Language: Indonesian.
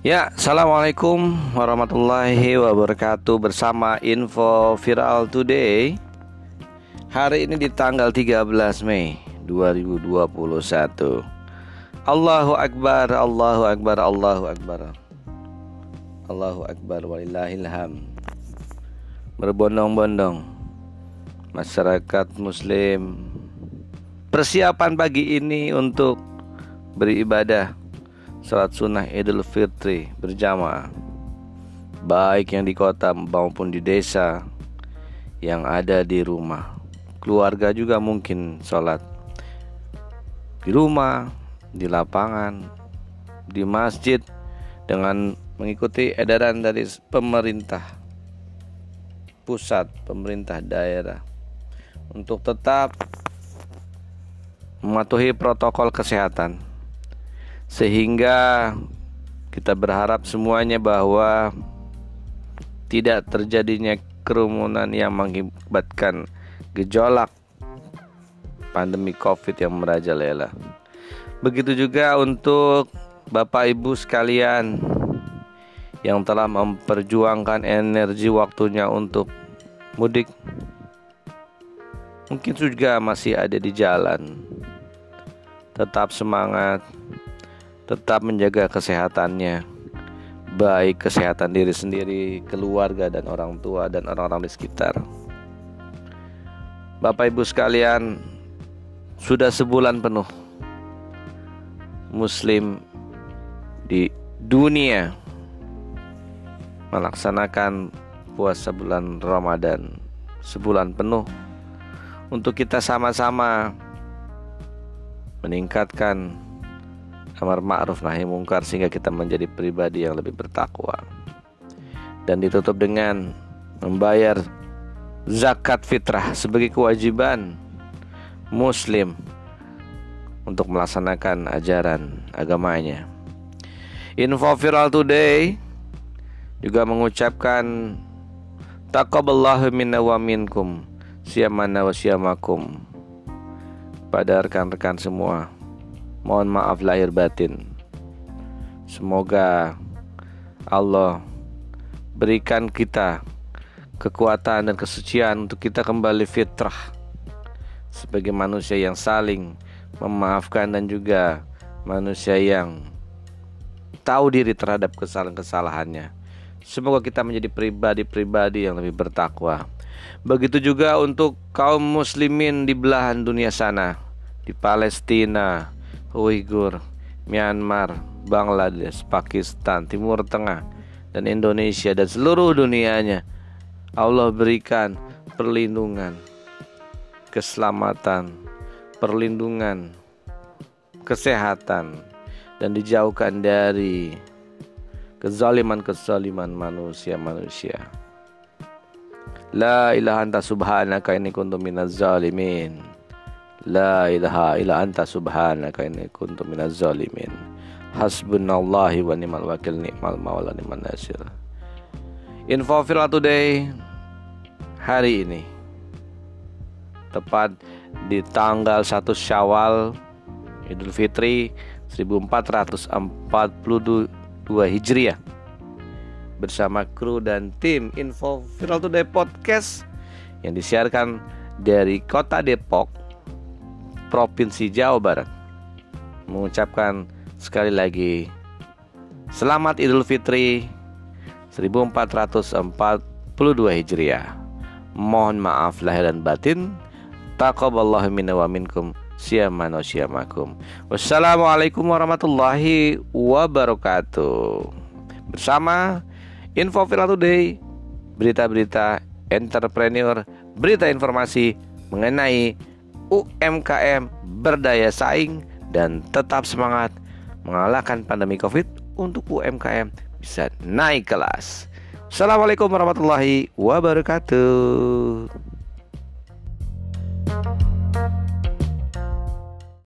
Ya, Assalamualaikum warahmatullahi wabarakatuh Bersama Info Viral Today. Hari ini di tanggal 13 Mei 2021 Allahu Akbar, Allahu Akbar, Allahu Akbar. Allahu Akbar, walillahilham Berbondong-bondong Masyarakat muslim Persiapan pagi ini untuk beribadah Salat sunnah Idul Fitri berjamaah Baik yang di kota maupun di desa Yang ada di rumah. Keluarga juga mungkin sholat Di rumah, di lapangan, di masjid Dengan mengikuti edaran dari pemerintah Pusat, pemerintah daerah Untuk tetap mematuhi protokol kesehatan sehingga kita berharap semuanya bahwa tidak terjadinya kerumunan yang mengakibatkan gejolak pandemi Covid yang merajalela. Begitu juga untuk Bapak Ibu sekalian yang telah memperjuangkan energi waktunya untuk mudik. Mungkin juga masih ada di jalan. Tetap semangat tetap menjaga kesehatannya baik kesehatan diri sendiri, keluarga dan orang tua dan orang-orang di sekitar. Bapak Ibu sekalian, sudah sebulan penuh muslim di dunia melaksanakan puasa bulan Ramadan sebulan penuh untuk kita sama-sama meningkatkan amar ma'ruf nahi mungkar sehingga kita menjadi pribadi yang lebih bertakwa. Dan ditutup dengan membayar zakat fitrah sebagai kewajiban muslim untuk melaksanakan ajaran agamanya. Info viral today juga mengucapkan taqabbalallahu minna wa minkum siyamana wa siyamakum pada rekan-rekan semua Mohon maaf lahir batin. Semoga Allah berikan kita kekuatan dan kesucian untuk kita kembali fitrah sebagai manusia yang saling memaafkan dan juga manusia yang tahu diri terhadap kesalahan-kesalahannya. Semoga kita menjadi pribadi-pribadi yang lebih bertakwa. Begitu juga untuk kaum muslimin di belahan dunia sana, di Palestina, Uighur, Myanmar, Bangladesh, Pakistan, Timur Tengah, dan Indonesia dan seluruh dunianya. Allah berikan perlindungan, keselamatan, perlindungan, kesehatan, dan dijauhkan dari kezaliman-kezaliman manusia-manusia. La ilaha anta subhanaka inni kuntu minaz zalimin. La ilaha illa anta subhanaka inni kuntu minaz zalimin. Hasbunallahi wa ni'mal wakil ni'mal maula ni'mal nasir. Info viral today hari ini tepat di tanggal 1 Syawal Idul Fitri 1442 Hijriah bersama kru dan tim Info Viral Today Podcast yang disiarkan dari Kota Depok Provinsi Jawa Barat mengucapkan sekali lagi Selamat Idul Fitri 1442 Hijriah. Mohon maaf lahir dan batin. Taqabbalallahu minna wa minkum siyamana siyamakum. Wassalamualaikum warahmatullahi wabarakatuh. Bersama Info Viral Today, berita-berita entrepreneur, berita informasi mengenai UMKM berdaya saing dan tetap semangat mengalahkan pandemi Covid untuk UMKM bisa naik kelas. Assalamualaikum warahmatullahi wabarakatuh.